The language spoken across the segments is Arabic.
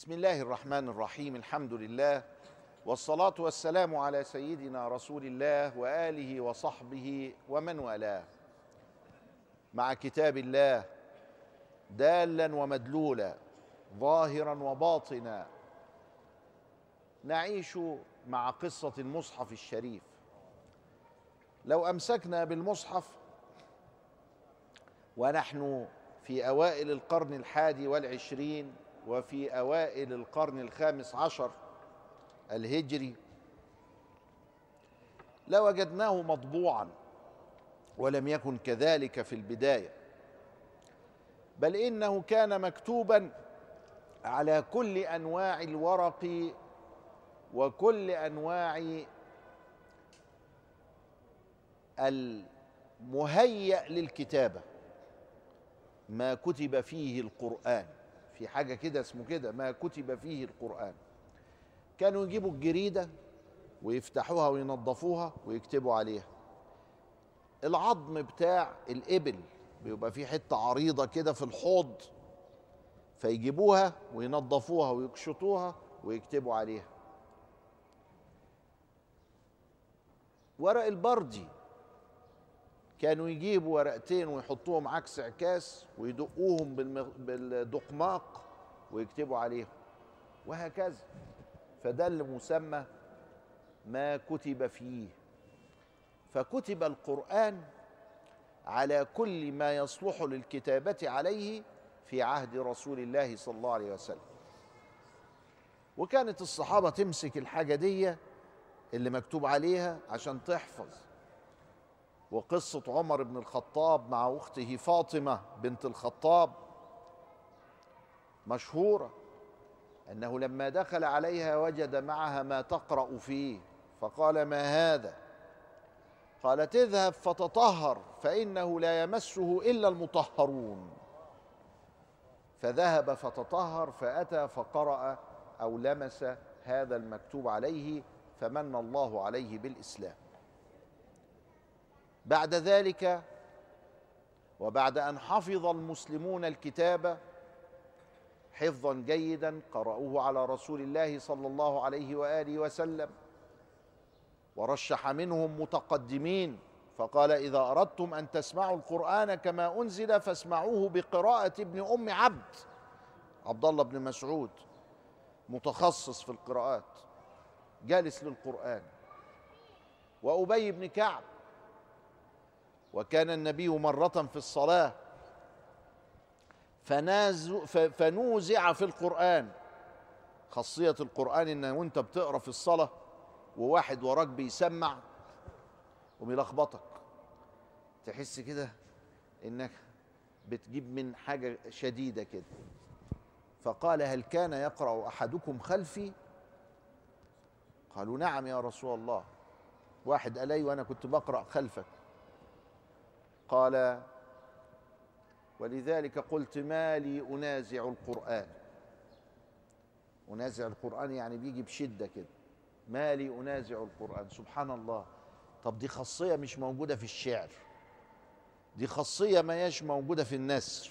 بسم الله الرحمن الرحيم الحمد لله والصلاة والسلام على سيدنا رسول الله وآله وصحبه ومن والاه مع كتاب الله دالا ومدلولا ظاهرا وباطنا نعيش مع قصة المصحف الشريف لو أمسكنا بالمصحف ونحن في أوائل القرن الحادي والعشرين وفي أوائل القرن الخامس عشر الهجري لوجدناه مطبوعا ولم يكن كذلك في البداية بل إنه كان مكتوبا على كل أنواع الورق وكل أنواع المهيأ للكتابة ما كتب فيه القرآن. في حاجة كده اسمه كده ما كتب فيه القرآن. كانوا يجيبوا الجريدة ويفتحوها وينظفوها ويكتبوا عليها. العظم بتاع الإبل بيبقى فيه حتة عريضة كده في الحوض فيجيبوها وينظفوها ويكشطوها ويكتبوا عليها. ورق البردي كانوا يجيبوا ورقتين ويحطوهم عكس عكاس ويدقوهم بالدقماق ويكتبوا عليهم. وهكذا. فده اللي مسمى ما كتب فيه. فكتب القرآن على كل ما يصلح للكتابة عليه في عهد رسول الله صلى الله عليه وسلم. وكانت الصحابة تمسك الحاجة دي اللي مكتوب عليها عشان تحفظ. وقصة عمر بن الخطاب مع أخته فاطمة بنت الخطاب مشهورة أنه لما دخل عليها وجد معها ما تقرأ فيه فقال ما هذا؟ قالت اذهب فتطهر فإنه لا يمسه إلا المطهرون. فذهب فتطهر فأتى فقرأ أو لمس هذا المكتوب عليه فمن الله عليه بالإسلام. بعد ذلك وبعد أن حفظ المسلمون الكتاب حفظا جيدا قرأوه على رسول الله صلى الله عليه وآله وسلم ورشح منهم متقدمين فقال إذا أردتم أن تسمعوا القرآن كما أنزل فاسمعوه بقراءة ابن أم عبد عبد الله بن مسعود متخصص في القراءات جالس للقرآن وأبي بن كعب وكان النبي مرة في الصلاة. فنوزع في القرآن. خاصية القرآن إن وأنت بتقرأ في الصلاة وواحد وراك بيسمع وبيلخبطك. تحس كده إنك بتجيب من حاجة شديدة كده. فقال هل كان يقرأ أحدكم خلفي؟ قالوا نعم يا رسول الله. واحد قال لي وأنا كنت بقرأ خلفك. قال ولذلك قلت ما لي أنازع القرآن. أنازع القرآن يعني بيجي بشدة كده. ما لي أنازع القرآن. سبحان الله. طب دي خاصية مش موجودة في الشعر. دي خاصية ما هيش موجودة في النثر.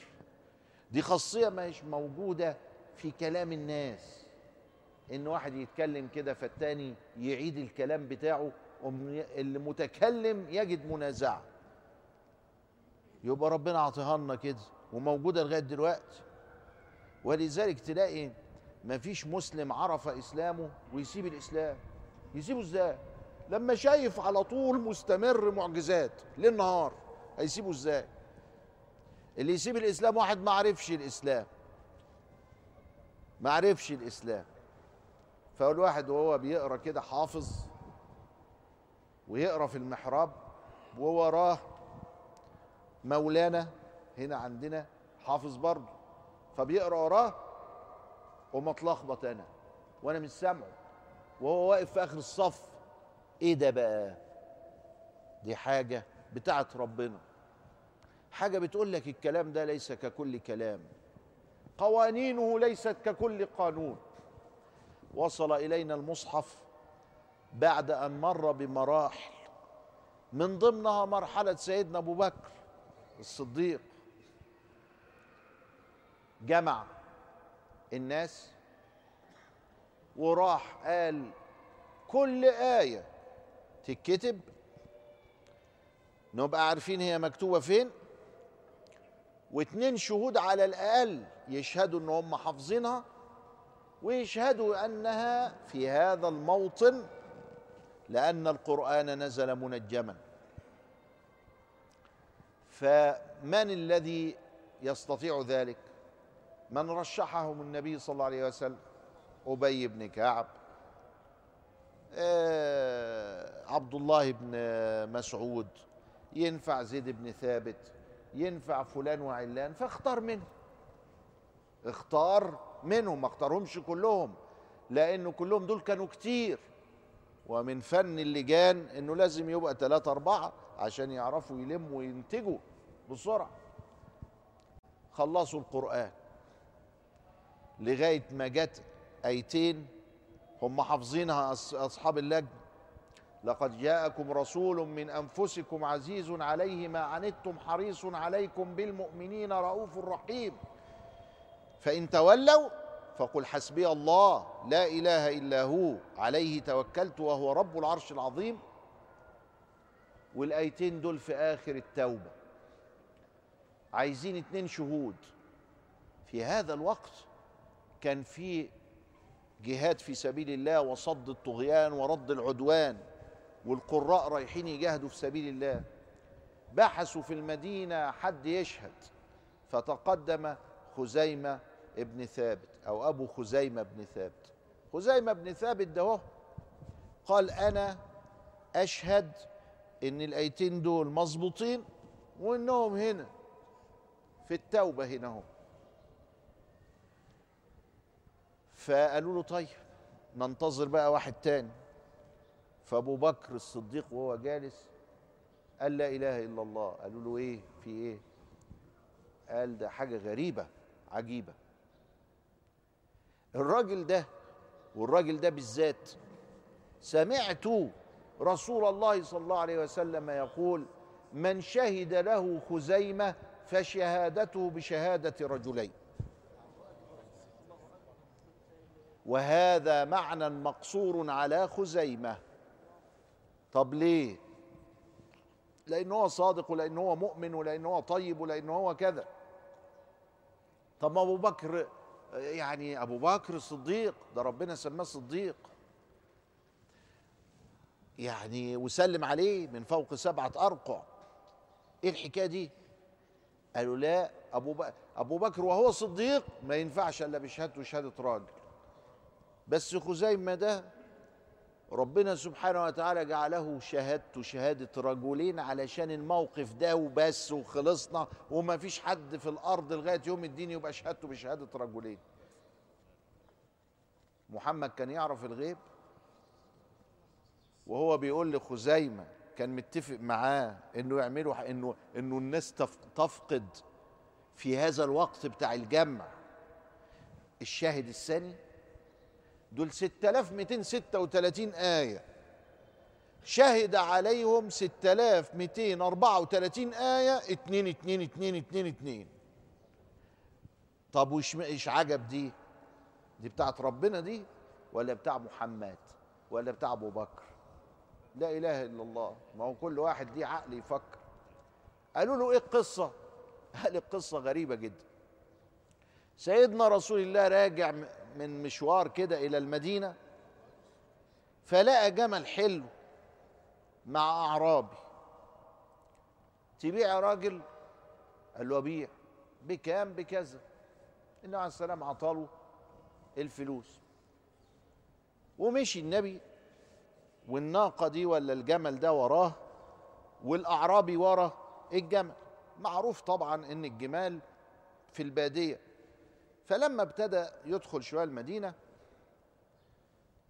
دي خاصية ما هيش موجودة في كلام الناس. إن واحد يتكلم كده فالتاني يعيد الكلام بتاعه المتكلم يجد منازعة. يبقى ربنا عطيها لنا كده وموجودة لغاية دلوقتي. ولذلك تلاقي ما فيش مسلم عرف إسلامه ويسيب الإسلام. يسيبه إزاي؟ لما شايف على طول مستمر معجزات ليل نهار هيسيبه إزاي؟ اللي يسيب الإسلام واحد ما عرفش الإسلام. ما عرفش الإسلام. فالواحد وهو بيقرأ كده حافظ ويقرأ في المحراب ووراه مولانا هنا عندنا حافظ برضه فبيقرأ وراه ومتلخبط أنا وأنا مش سامعه وهو واقف في آخر الصف. إيه ده بقى؟ دي حاجة بتاعت ربنا. حاجة بتقول لك الكلام ده ليس ككل كلام. قوانينه ليست ككل قانون. وصل إلينا المصحف بعد أن مر بمراحل من ضمنها مرحلة سيدنا أبو بكر. الصديق جمع الناس وراح قال كل آية تتكتب. نبقى عارفين هي مكتوبة فين؟ واتنين شهود على الأقل يشهدوا إن هم حافظينها ويشهدوا أنها في هذا الموطن لأن القرآن نزل منجما. فمن الذي يستطيع ذلك؟ من رشحهم النبي صلى الله عليه وسلم؟ أبي بن كعب. آه عبد الله بن مسعود. ينفع زيد بن ثابت. ينفع فلان وعلان فاختار منه اختار منهم ما اختارهمش كلهم لأنه كلهم دول كانوا كتير. ومن فن اللجان إنه لازم يبقى ثلاثة أربعة عشان يعرفوا يلموا وينتجوا. بسرعة. خلصوا القرآن. لغاية ما جت آيتين هم حافظينها أصحاب اللجنة. لقد جاءكم رسول من أنفسكم عزيز عليه ما عنتم حريص عليكم بالمؤمنين رؤوف رحيم. فإن تولوا فقل حسبي الله لا إله إلا هو عليه توكلت وهو رب العرش العظيم. والآيتين دول في آخر التوبة. عايزين اتنين شهود. في هذا الوقت كان في جهاد في سبيل الله وصد الطغيان ورد العدوان والقراء رايحين يجاهدوا في سبيل الله. بحثوا في المدينة حد يشهد. فتقدم خزيمة ابن ثابت أو أبو خزيمة بن ثابت. خزيمة بن ثابت ده هو. قال أنا أشهد إن الأيتين دول مظبوطين وإنهم هنا. في التوبة هنا هم. فقالوا له طيب ننتظر بقى واحد تاني. فأبو بكر الصديق وهو جالس قال لا إله إلا الله. قالوا له إيه؟ في إيه؟ قال ده حاجة غريبة عجيبة. الراجل ده والراجل ده بالذات سمعت رسول الله صلى الله عليه وسلم يقول من شهد له خزيمة فشهادته بشهادة رجلين. وهذا معنى مقصور على خزيمة. طب ليه؟ لأن هو صادق ولان هو مؤمن ولان هو طيب ولان هو كذا. طب أبو بكر يعني أبو بكر الصديق ده ربنا سماه صديق. يعني وسلم عليه من فوق سبعة ارقع إيه الحكاية دي؟ قالوا لا أبو بكر أبو بكر وهو صديق ما ينفعش إلا بشهادته شهاده راجل. بس خزيمة ده ربنا سبحانه وتعالى جعله شهادته شهادة رجلين علشان الموقف ده وبس وخلصنا وما فيش حد في الأرض لغاية يوم الدين يبقى شهادته بشهادة رجلين. محمد كان يعرف الغيب وهو بيقول لخزيمة كان متفق معاه إنه يعملوا إنه إنه الناس تفقد في هذا الوقت بتاع الجمع الشاهد الثاني دول 6236 آية شهد عليهم 6234 آية 2 2 2 2 2 طب وش إيش عجب دي؟ دي بتاعت ربنا دي ولا بتاع محمد ولا بتاع أبو بكر؟ لا إله إلا الله. ما هو كل واحد ليه عقل يفكر. قالوا له إيه القصة؟ قال القصة غريبة جدا. سيدنا رسول الله راجع من مشوار كده إلى المدينة فلقى جمل حلو مع أعرابي. تبيع يا راجل؟ قال له أبيع. بكام؟ بكذا. النبي عليه السلام عطاله الفلوس. ومشي النبي والناقة دي ولا الجمل ده وراه والاعرابي ورا الجمل. معروف طبعا إن الجمال في البادية. فلما ابتدى يدخل شوية المدينة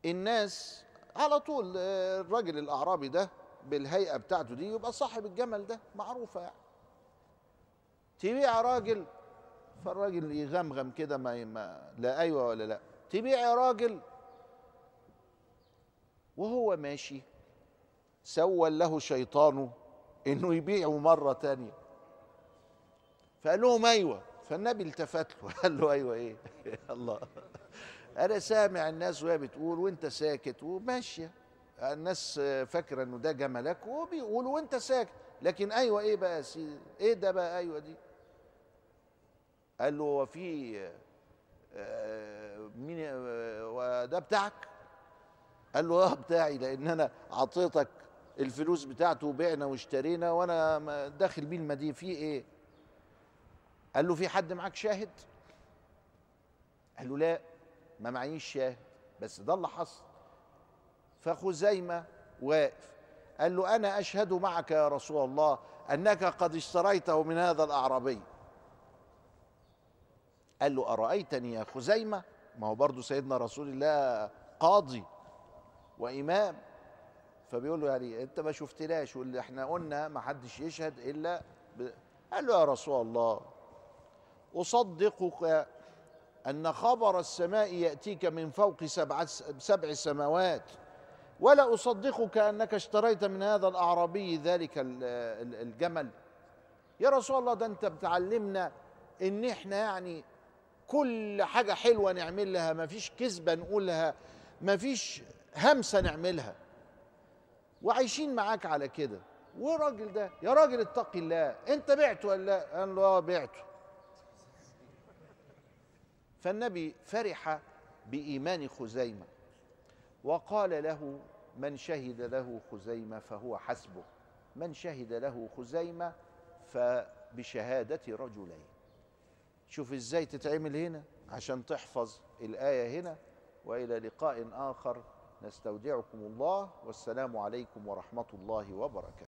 الناس على طول الراجل الأعرابي ده بالهيئة بتاعته دي يبقى صاحب الجمل ده معروفة يعني. تبيع راجل فالراجل يغمغم كده ما, ما لا أيوه ولا لا. تبيع يا راجل وهو ماشي. سول له شيطانه إنه يبيعه مرة تانية. فقال لهم أيوه. فالنبي التفت له. قال له أيوه إيه؟ الله. أنا سامع الناس وهي بتقول وأنت ساكت وماشية. الناس فاكرة إنه ده جملك وبيقول وأنت ساكت. لكن أيوه إيه بقى يا سيدي إيه ده بقى؟ أيوه دي. قال له هو في آه، مين آه، وده بتاعك؟ قال له آه بتاعي لأن أنا اعطيتك الفلوس بتاعته وبعنا واشترينا وأنا داخل بيه المدينة. في إيه؟ قال له في حد معاك شاهد؟ قال له لا ما معيش شاهد. بس ده اللي حصل. فخزيمة واقف. قال له أنا أشهد معك يا رسول الله أنك قد اشتريته من هذا الأعرابي. قال له أرأيتني يا خزيمة؟ ما هو برضه سيدنا رسول الله قاضي. وإمام. فبيقول له يعني أنت ما شفتناش واللي إحنا قلنا ما حدش يشهد إلا ب... قال له يا رسول الله أصدقك أن خبر السماء يأتيك من فوق سبع سبع سماوات ولا أصدقك أنك اشتريت من هذا الأعرابي ذلك ال- ال- الجمل. يا رسول الله ده أنت بتعلمنا إن إحنا يعني كل حاجة حلوة نعملها ما فيش كذبة نقولها ما فيش همسة نعملها. وعايشين معاك على كده. والراجل ده يا راجل اتق الله. انت بعته ولا لا؟ قال له آه بعته. فالنبي فرح بإيمان خزيمة. وقال له من شهد له خزيمة فهو حسبه. من شهد له خزيمة فبشهادة رجلين. شوف إزاي تتعمل هنا عشان تحفظ الآية هنا. وإلى لقاء آخر. نستودعكم الله والسلام عليكم ورحمة الله وبركاته.